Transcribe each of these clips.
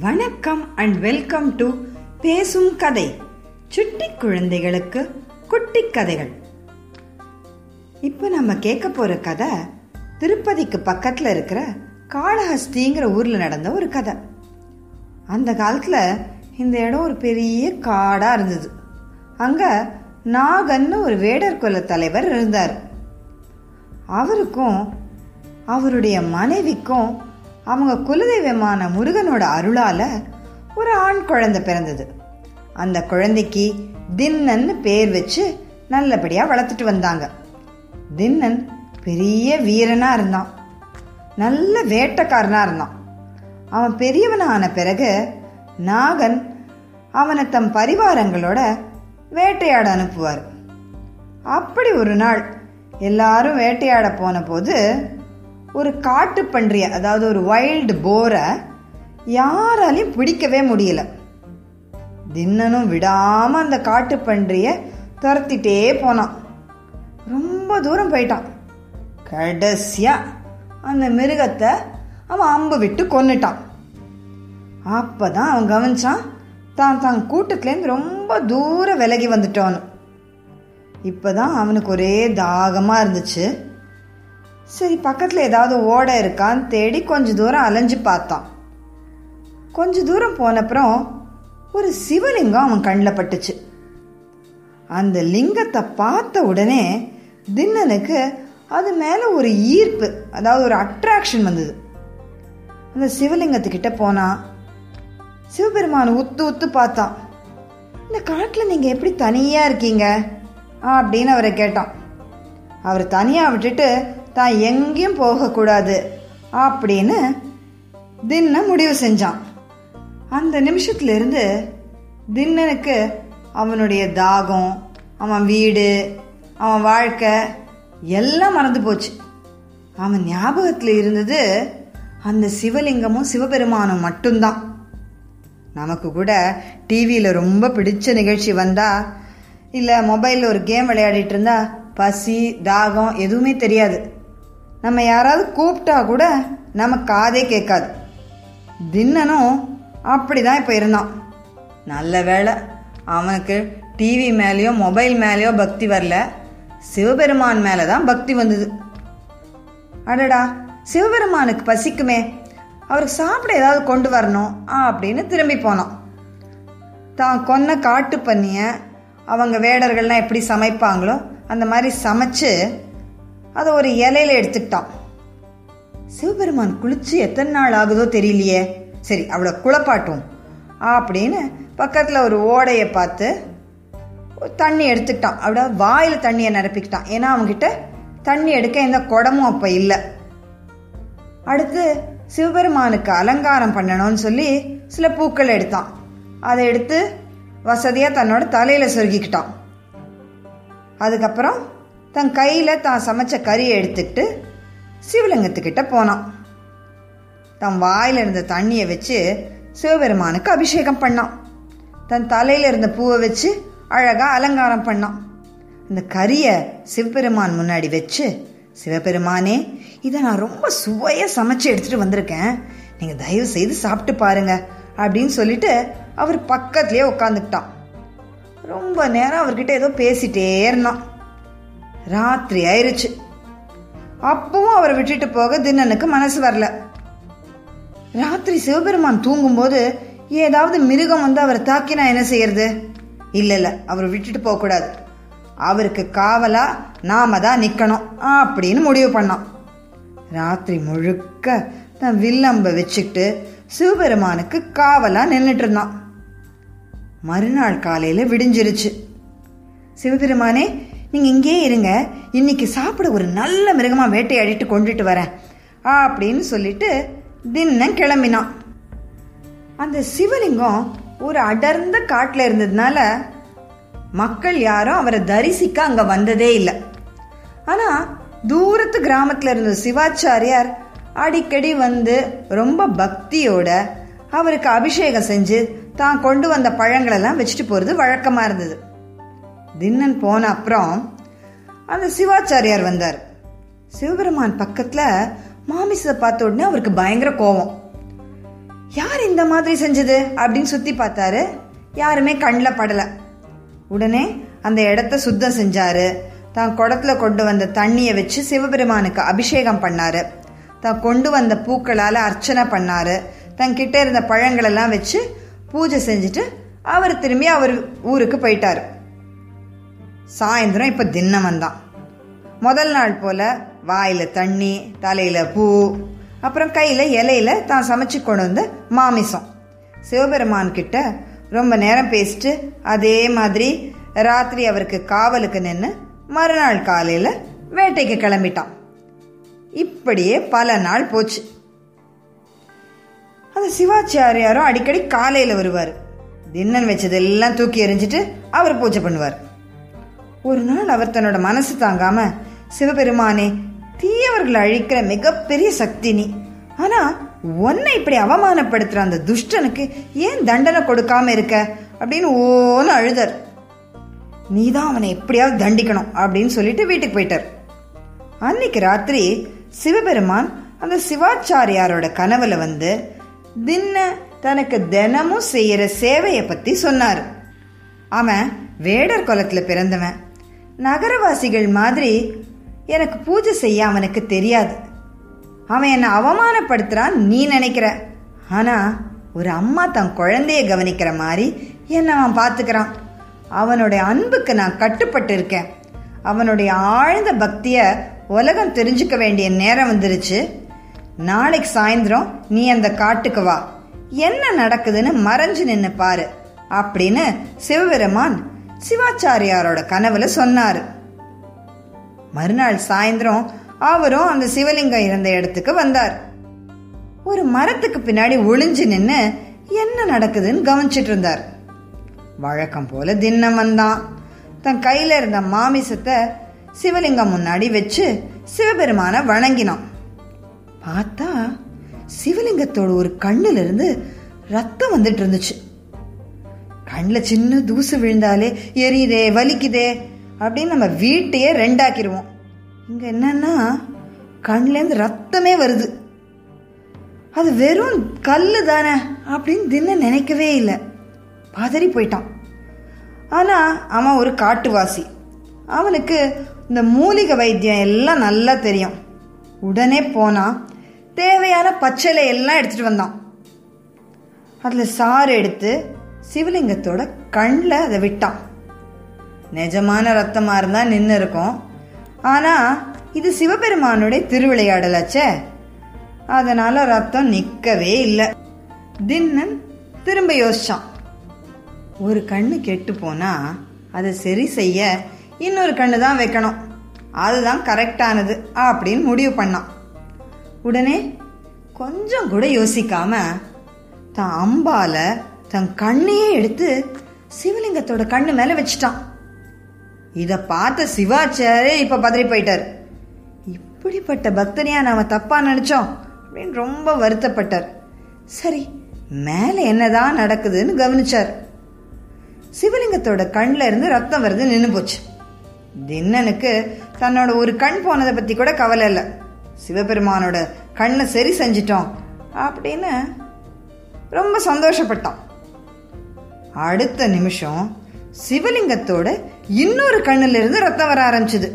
வணக்கம் and welcome to பேசும் கதை சுட்டி குழந்தைகளுக்கு குட்டி கதைகள். இப்போ நம்ம கேட்க போற கதை திருப்பதிக்கு பக்கத்துல இருக்கிற காளஹஸ்திங்கிற ஊர்ல நடந்த ஒரு கதை. அந்த காலத்துல இந்த இடம் ஒரு பெரிய காடா இருந்தது. அங்க நாகன்னு ஒரு வேடர் குல தலைவர் இருந்தார். அவருக்கும் அவருடைய மனைவிக்கும் அவங்க குலதெய்வமான முருகனோட அருளால ஒரு ஆண் குழந்தை பிறந்தது. அந்த குழந்தைக்கு தின்னன்னு பேர் வச்சு நல்லபடியா வளர்த்துட்டு வந்தாங்க. தின்னன் பெரிய வீரனா இருந்தான். நல்ல வேட்டைக்காரனா இருந்தான். அவன் பெரியவனான பிறகு நாகன் அவனை தம் பரிவாரங்களோட வேட்டையாட அனுப்புவார். அப்படி ஒரு நாள் எல்லாரும் வேட்டையாட போன போது ஒரு காட்டு பன்றிய அதாவது ஒரு வைல்டு போரை யாராலையும் பிடிக்கவே முடியல. தின்னனும் விடாம அந்த காட்டு பன்றிய துரத்திட்டே போனான். ரொம்ப தூரம் போயிட்டான். கடைசியா அந்த மிருகத்தை அவன் அம்பு விட்டு கொன்னுட்டான். அப்பதான் அவன் கவனிச்சான் தான் தான் கூட்டத்துலேருந்து ரொம்ப தூரம் விலகி வந்துட்டான்னு இப்பதான் அவனுக்கு ஒரே தாகமா இருந்துச்சு. சரி பக்கத்தில் ஏதாவது ஓடை இருக்கான்னு தேடி கொஞ்ச தூரம் அலைஞ்சு பார்த்தான். கொஞ்ச தூரம் போனப்புறம் ஒரு சிவலிங்கம் அவன் கண்ணில் பட்டுச்சு. அந்த லிங்கத்தை பார்த்த உடனே தின்னனுக்கு அது மேலே ஒரு ஈர்ப்பு அதாவது ஒரு அட்ராக்ஷன் வந்தது. அந்த சிவலிங்கத்துக்கிட்ட போனான் சிவபெருமான் உத்து உத்து பார்த்தான். இந்த காட்டில் நீங்கள் எப்படி தனியாக இருக்கீங்க? அப்படின்னு அவரை கேட்டான். அவர் தனியாக விட்டுட்டு தான் எங்கேயும் போகக்கூடாது அப்படின்னு தின்ன முடிவு செஞ்சான். அந்த நிமிஷத்துலேருந்து தின்னனுக்கு அவனுடைய தாகம் அவன் வீடு அவன் வாழ்க்கை எல்லாம் மறந்து போச்சு. அவன் ஞாபகத்தில் இருந்தது அந்த சிவலிங்கமும் சிவபெருமானும் மட்டும்தான். நமக்கு கூட டிவியில் ரொம்ப பிடிச்ச நிகழ்ச்சி வந்தா இல்லை மொபைலில் ஒரு கேம் விளையாடிட்டு இருந்தா பசி தாகம் எதுவுமே தெரியாது. நம்ம யாராவது கூப்பிட்டா கூட நம்ம காதே கேட்காது. தின்னனும் அப்படி தான் இப்போ இருந்தான். நல்ல வேலை அவனுக்கு டிவி மேலேயோ மொபைல் மேலேயோ பக்தி வரல. சிவபெருமான் மேலே தான் பக்தி வந்தது. அடடா சிவபெருமானுக்கு பசிக்குமே. அவருக்கு சாப்பிட ஏதாவது கொண்டு வரணும் அப்படின்னு திரும்பி போனான். தான் கொன்ன காட்டு பண்ணிய அவங்க வேடர்கள்லாம் எப்படி சமைப்பாங்களோ அந்த மாதிரி சமைச்சு அதை ஒரு இலையில எடுத்துக்கிட்டான். சிவபெருமான் குளிச்சு எத்தனை நாள் ஆகுதோ தெரியலையே. சரி அவளை குழப்பாட்டும் அப்படின்னு பக்கத்தில் ஒரு ஓடையை பார்த்து தண்ணி எடுத்துக்கிட்டான். அவட வாயில் தண்ணியை நிரப்பிக்கிட்டான். ஏன்னா அவங்ககிட்ட தண்ணி எடுக்க எந்த குடமும் அப்போ இல்லை. அடுத்து சிவபெருமானுக்கு அலங்காரம் பண்ணணும்னு சொல்லி சில பூக்கள் எடுத்தான். அதை எடுத்து வசதியாக தன்னோட தலையில் சொருகிக்கிட்டான். அதுக்கப்புறம் தன் கையில் தான் சமைச்ச கறியை எடுத்துக்கிட்டு சிவலிங்கத்துக்கிட்ட போனான். தன் வாயில் இருந்த தண்ணியை வச்சு சிவபெருமானுக்கு அபிஷேகம் பண்ணான். தன் தலையில் இருந்த பூவை வச்சு அழகாக அலங்காரம் பண்ணான். இந்த கறியை சிவபெருமான் முன்னாடி வச்சு சிவபெருமானே இதை நான் ரொம்ப சுவையாக சமைச்சு எடுத்துகிட்டு வந்திருக்கேன். நீங்கள் தயவு செய்து சாப்பிட்டு பாருங்க அப்படின்னு சொல்லிட்டு அவர் பக்கத்துலேயே உட்காந்துக்கிட்டான் ரொம்ப நேரம் அவர்கிட்ட ஏதோ பேசிட்டே இருந்தான். ராத்திரி ஆயிருச்சு. அப்பவும் அவரை விட்டுட்டு போக தின்னனுக்கு மனசு வரல. ராத்திரி சிவபெருமான் தூங்கும்போது ஏதாவது மிருகம் வந்து அவரை தாக்கினா என்ன செய்யறது? இல்ல இல்ல அவரை விட்டுட்டு போக கூடாது. அவருக்கு காவலா நாம தான் நிக்கணும் அப்படின்னு முடிவு பண்ணான். ராத்திரி முழுக்க தன் வில்லம்ப வச்சுக்கிட்டு சிவபெருமானுக்கு காவலா நின்றுட்டு இருந்தான். மறுநாள் காலையில விடிஞ்சிருச்சு. சிவபெருமானே நீங்கள் இங்கே இருங்க. இன்னைக்கு சாப்பிட ஒரு நல்ல மிருகமாக வேட்டையாடிட்டு கொண்டுட்டு வரேன். அப்படின்னு சொல்லிட்டு தின்னம் கிளம்பினான். அந்த சிவலிங்கம் ஒரு அடர்ந்த காட்டில் இருந்ததுனால மக்கள் யாரும் அவரை தரிசிக்க அங்கே வந்ததே இல்லை. ஆனால் தூரத்து கிராமத்தில் இருந்த சிவாச்சாரியார் அடிக்கடி வந்து ரொம்ப பக்தியோட அவருக்கு அபிஷேகம் செஞ்சு தான் கொண்டு வந்த பழங்களெல்லாம் வச்சுட்டு போகிறது வழக்கமாக இருந்தது. தின்னன் போன அப்புறம் அந்த சிவாச்சாரியார் வந்தார். சிவபெருமான் பக்கத்துல மாமிசத்தை பார்த்த உடனே அவருக்கு பயங்கர கோபம் யார் இந்த மாதிரி செஞ்சது? அப்படின்னு சுத்தி பார்த்தாரு. யாருமே கண்ணில் படல. உடனே அந்த இடத்த சுத்தம் செஞ்சாரு. தான் குடத்துல கொண்டு வந்த தண்ணியை வச்சு சிவபெருமானுக்கு அபிஷேகம் பண்ணாரு. தான் கொண்டு வந்த பூக்களால அர்ச்சனை பண்ணாரு. தன் கிட்ட இருந்த பழங்களெல்லாம் வச்சு பூஜை செஞ்சுட்டு அவர் திரும்பி அவர் ஊருக்கு போயிட்டாரு. சாயந்தரம் இப்போ தின்னம் தான் முதல் நாள் போல் வாயில் தண்ணி தலையில் பூ அப்புறம் கையில் இலையில தான் சமைச்சு கொண்டு வந்த மாமிசம். சிவபெருமான் கிட்ட ரொம்ப நேரம் பேசிட்டு அதே மாதிரி ராத்திரி அவருக்கு காவலுக்கு நின்று மறுநாள் காலையில் வேட்டைக்கு கிளம்பிட்டான். இப்படியே பல நாள் போச்சு. அந்த சிவாச்சாரியாரும் அடிக்கடி காலையில் வருவார். தின்னன் வச்சதெல்லாம் தூக்கி எறிஞ்சிட்டு அவர் பூஜை பண்ணுவார். ஒரு நாள் அவர் தன்னோட மனசு தாங்காம சிவபெருமானே தீயவர்களை அழிக்கிற மிகப்பெரிய சக்தி நீ. ஆனா உன்னை இப்படி அவமானப்படுத்துற அந்த துஷ்டனுக்கு ஏன் தண்டனை கொடுக்காம இருக்க? அப்படின்னு ஓன்னு நீ நீதான் அவனை எப்படியாவது தண்டிக்கணும் அப்படின்னு சொல்லிட்டு வீட்டுக்கு போயிட்டார். அன்னைக்கு ராத்திரி சிவபெருமான் அந்த சிவாச்சாரியாரோட கனவுல வந்து தின்ன தனக்கு தினமும் செய்யற சேவையை பத்தி சொன்னார். அவன் வேடர் குலத்துல பிறந்தவன். நகரவாசிகள் மாதிரி எனக்கு பூஜை செய்ய அவனுக்கு தெரியாது. அவன் என்னை அவமானப்படுத்துறான் நீ நினைக்கிற. ஆனால் ஒரு அம்மா தன் குழந்தைய கவனிக்கிற மாதிரி என்னை அவன் பார்த்துக்கிறான். அவனுடைய அன்புக்கு நான் கட்டுப்பட்டு இருக்கேன் அவனுடைய ஆழ்ந்த பக்தியை உலகம் தெரிஞ்சுக்க வேண்டிய நேரம் வந்துருச்சு. நாளைக்கு சாயந்தரம் நீ அந்த காட்டுக்கு வா. என்ன நடக்குதுன்னு மறைஞ்சு நின்று பாரு. அப்படின்னு சிவபெருமான் சிவாச்சாரியாரோட கனவுல சொன்னாரு. மறுநாள் சாயந்தரம் அவரும் அந்த சிவலிங்கம் இருந்த இடத்துக்கு வந்தார். ஒரு மரத்துக்கு பின்னாடி ஒளிஞ்சு நின்னு என்ன நடக்குதுன்னு கவனிச்சிட்டு இருந்தார். வழக்கம் போல தின்னம் வந்தான். தன் கையில இருந்த மாமிசத்தை சிவலிங்கம் முன்னாடி வச்சு சிவபெருமான வணங்கினான். பார்த்தா சிவலிங்கத்தோட ஒரு கண்ணுல இருந்து ரத்தம் வந்துட்டு இருந்துச்சு. கண்ணில் சின்ன தூசு விழுந்தாலே எரியுதே வலிக்குதே அப்படின்னு நம்ம வீட்டையே ரெண்டாக்கிடுவோம் இங்கே என்னன்னா கண்லேருந்து ரத்தமே வருது. அது வெறும் கல் தானே அப்படின்னு தின்ன நினைக்கவே இல்லை. பதறி போயிட்டான். ஆனால் அவன் ஒரு காட்டுவாசி. அவனுக்கு இந்த மூலிகை வைத்தியம் எல்லாம் நல்லா தெரியும். உடனே போனால் தேவையான பச்சலை எல்லாம் எடுத்துகிட்டு வந்தான். அதில் சாறு எடுத்து சிவலிங்கத்தோட கண்ணில் அதை விட்டான். நிஜமான ரத்தமாக இருந்தா நின்று இருக்கும். ஆனால் இது சிவபெருமானுடைய திருவிளையாடலாச்சே. அதனால ரத்தம் நிற்கவே இல்லை. தின்னன் திரும்ப யோசிச்சான். ஒரு கண்ணு கெட்டு போனா அதை சரி செய்ய இன்னொரு கண்ணு தான் வைக்கணும். அதுதான் கரெக்டானது அப்படின்னு முடிவு பண்ணான். உடனே கொஞ்சம் கூட யோசிக்காம தான் அம்பால தன் கண்ணையே எடுத்து சிவலிங்கத்தோட கண்ணு மேல வச்சிட்டான். இத பார்த்த சிவாச்சாரே இப்ப பதறி போயிட்டார். இப்படிப்பட்ட பக்தனையா நாம தப்பா நினைச்சோம் அப்படின்னு ரொம்ப வருத்தப்பட்டார். சரி மேல என்னதான் நடக்குதுன்னு கவனிச்சார். சிவலிங்கத்தோட கண்ல இருந்து ரத்தம் வருது நின்னு போச்சு. தின்னனுக்கு தன்னோட ஒரு கண் போனதை பத்தி கூட கவலை இல்லை. சிவபெருமானோட கண்ணை சரி செஞ்சிட்டோம் அப்படின்னு ரொம்ப சந்தோஷப்பட்டான். அடுத்த நிமிஷம் சிவலிங்கத்தோட இன்னொரு கண்ணுல இருந்து ரத்தம் வர ஆரம்பிச்சது.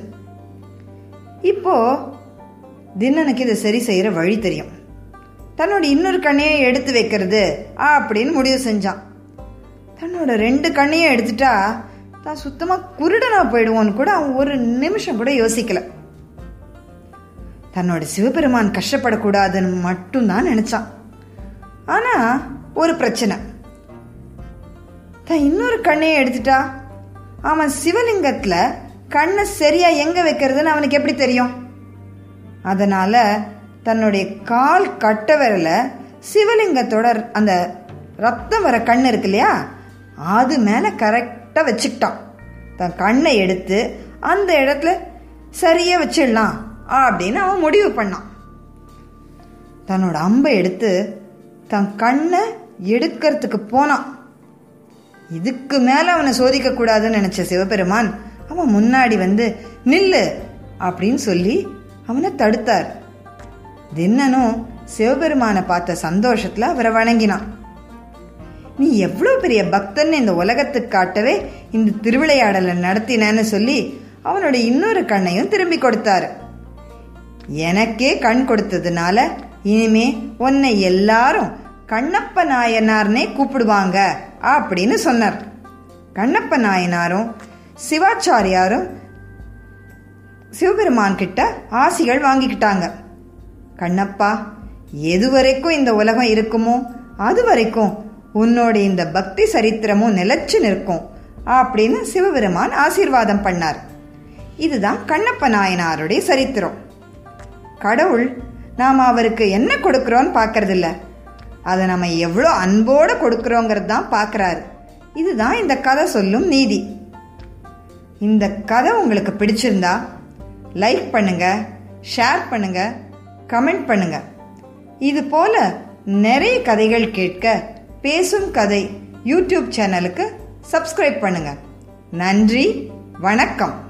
இப்போ தின்னனுக்கு இதை சரி செய்யற வழி தெரியும். தன்னோட இன்னொரு கண்ணையே எடுத்து வைக்கிறது அப்படின்னு முடிவு செஞ்சான். தன்னோட ரெண்டு கண்ணையும் எடுத்துட்டா தான் சுத்தமா குருடனா போயிடுவோன்னு கூட அவன் ஒரு நிமிஷம் கூட யோசிக்கல. தன்னோட சிவபெருமான் கஷ்டப்படக்கூடாதுன்னு மட்டும்தான் நினைச்சான். ஆனா ஒரு பிரச்சனை. தான் இன்னொரு கண்ணையை எடுத்துட்டா? அவன் சிவலிங்கத்துல கண்ணை சரியா எங்க வைக்கிறதுன்னு அவனுக்கு எப்படி தெரியும்? அதனால தன்னுடைய கால் கட்ட விரல சிவலிங்கத்தோட அந்த ரத்தம் வர கண் இருக்கு இல்லையா? அது மேல கரெக்டா வச்சுக்கிட்டான். தன் கண்ணை எடுத்து அந்த இடத்துல சரியா வச்சிடலாம் அப்படின்னு அவன் முடிவு பண்ணான். தன்னோட அம்பை எடுத்து தன் கண்ணை எடுக்கிறதுக்கு போனான். இதுக்கு மேல அவனை சோதிக்க கூடாதுன்னு நினைச்ச சிவபெருமான் அவன் முன்னாடி வந்து நில்லு அப்படின்னு சொல்லி அவனை தடுத்தார். தின்னனும் சிவபெருமானை பார்த்த சந்தோஷத்துல அவரை வணங்கினான். நீ எவ்வளோ பெரிய பக்தன்னு இந்த உலகத்துக்கு காட்டவே இந்த திருவிளையாடலை நடத்தினேன்னு சொல்லி அவனோட இன்னொரு கண்ணையும் திரும்பி கொடுத்தாரு. எனக்கே கண் கொடுத்ததுனால இனிமே உன்னை எல்லாரும் கண்ணப்ப நாயனார்னே கூப்பிடுவாங்க அப்படின்னு சொன்னார். கண்ணப்ப நாயனாரும் சிவாச்சாரியாரும் சிவபெருமான் கிட்ட ஆசிகள் வாங்கிக்கிட்டாங்க. கண்ணப்பா எது வரைக்கும் இந்த உலகம் இருக்குமோ அது வரைக்கும் உன்னோட இந்த பக்தி சரித்திரமும் நிலைச்சு நிற்கும் அப்படின்னு சிவபெருமான் ஆசீர்வாதம் பண்ணார். இதுதான் கண்ணப்ப நாயனாருடைய சரித்திரம். கடவுள் நாம் அவருக்கு என்ன கொடுக்குறோன்னு பார்க்கறதில்ல. அதை நம்ம எவ்வளோ அன்போடு கொடுக்குறோங்கிறது தான் பார்க்குறாரு. இதுதான் இந்த கதை சொல்லும் நீதி. இந்த கதை உங்களுக்கு பிடிச்சிருந்தா லைக் பண்ணுங்க ஷேர் பண்ணுங்க கமெண்ட் பண்ணுங்க. இது போல நிறைய கதைகள் கேட்க பேசும் கதை யூடியூப் சேனலுக்கு சப்ஸ்கிரைப் பண்ணுங்க. நன்றி வணக்கம்.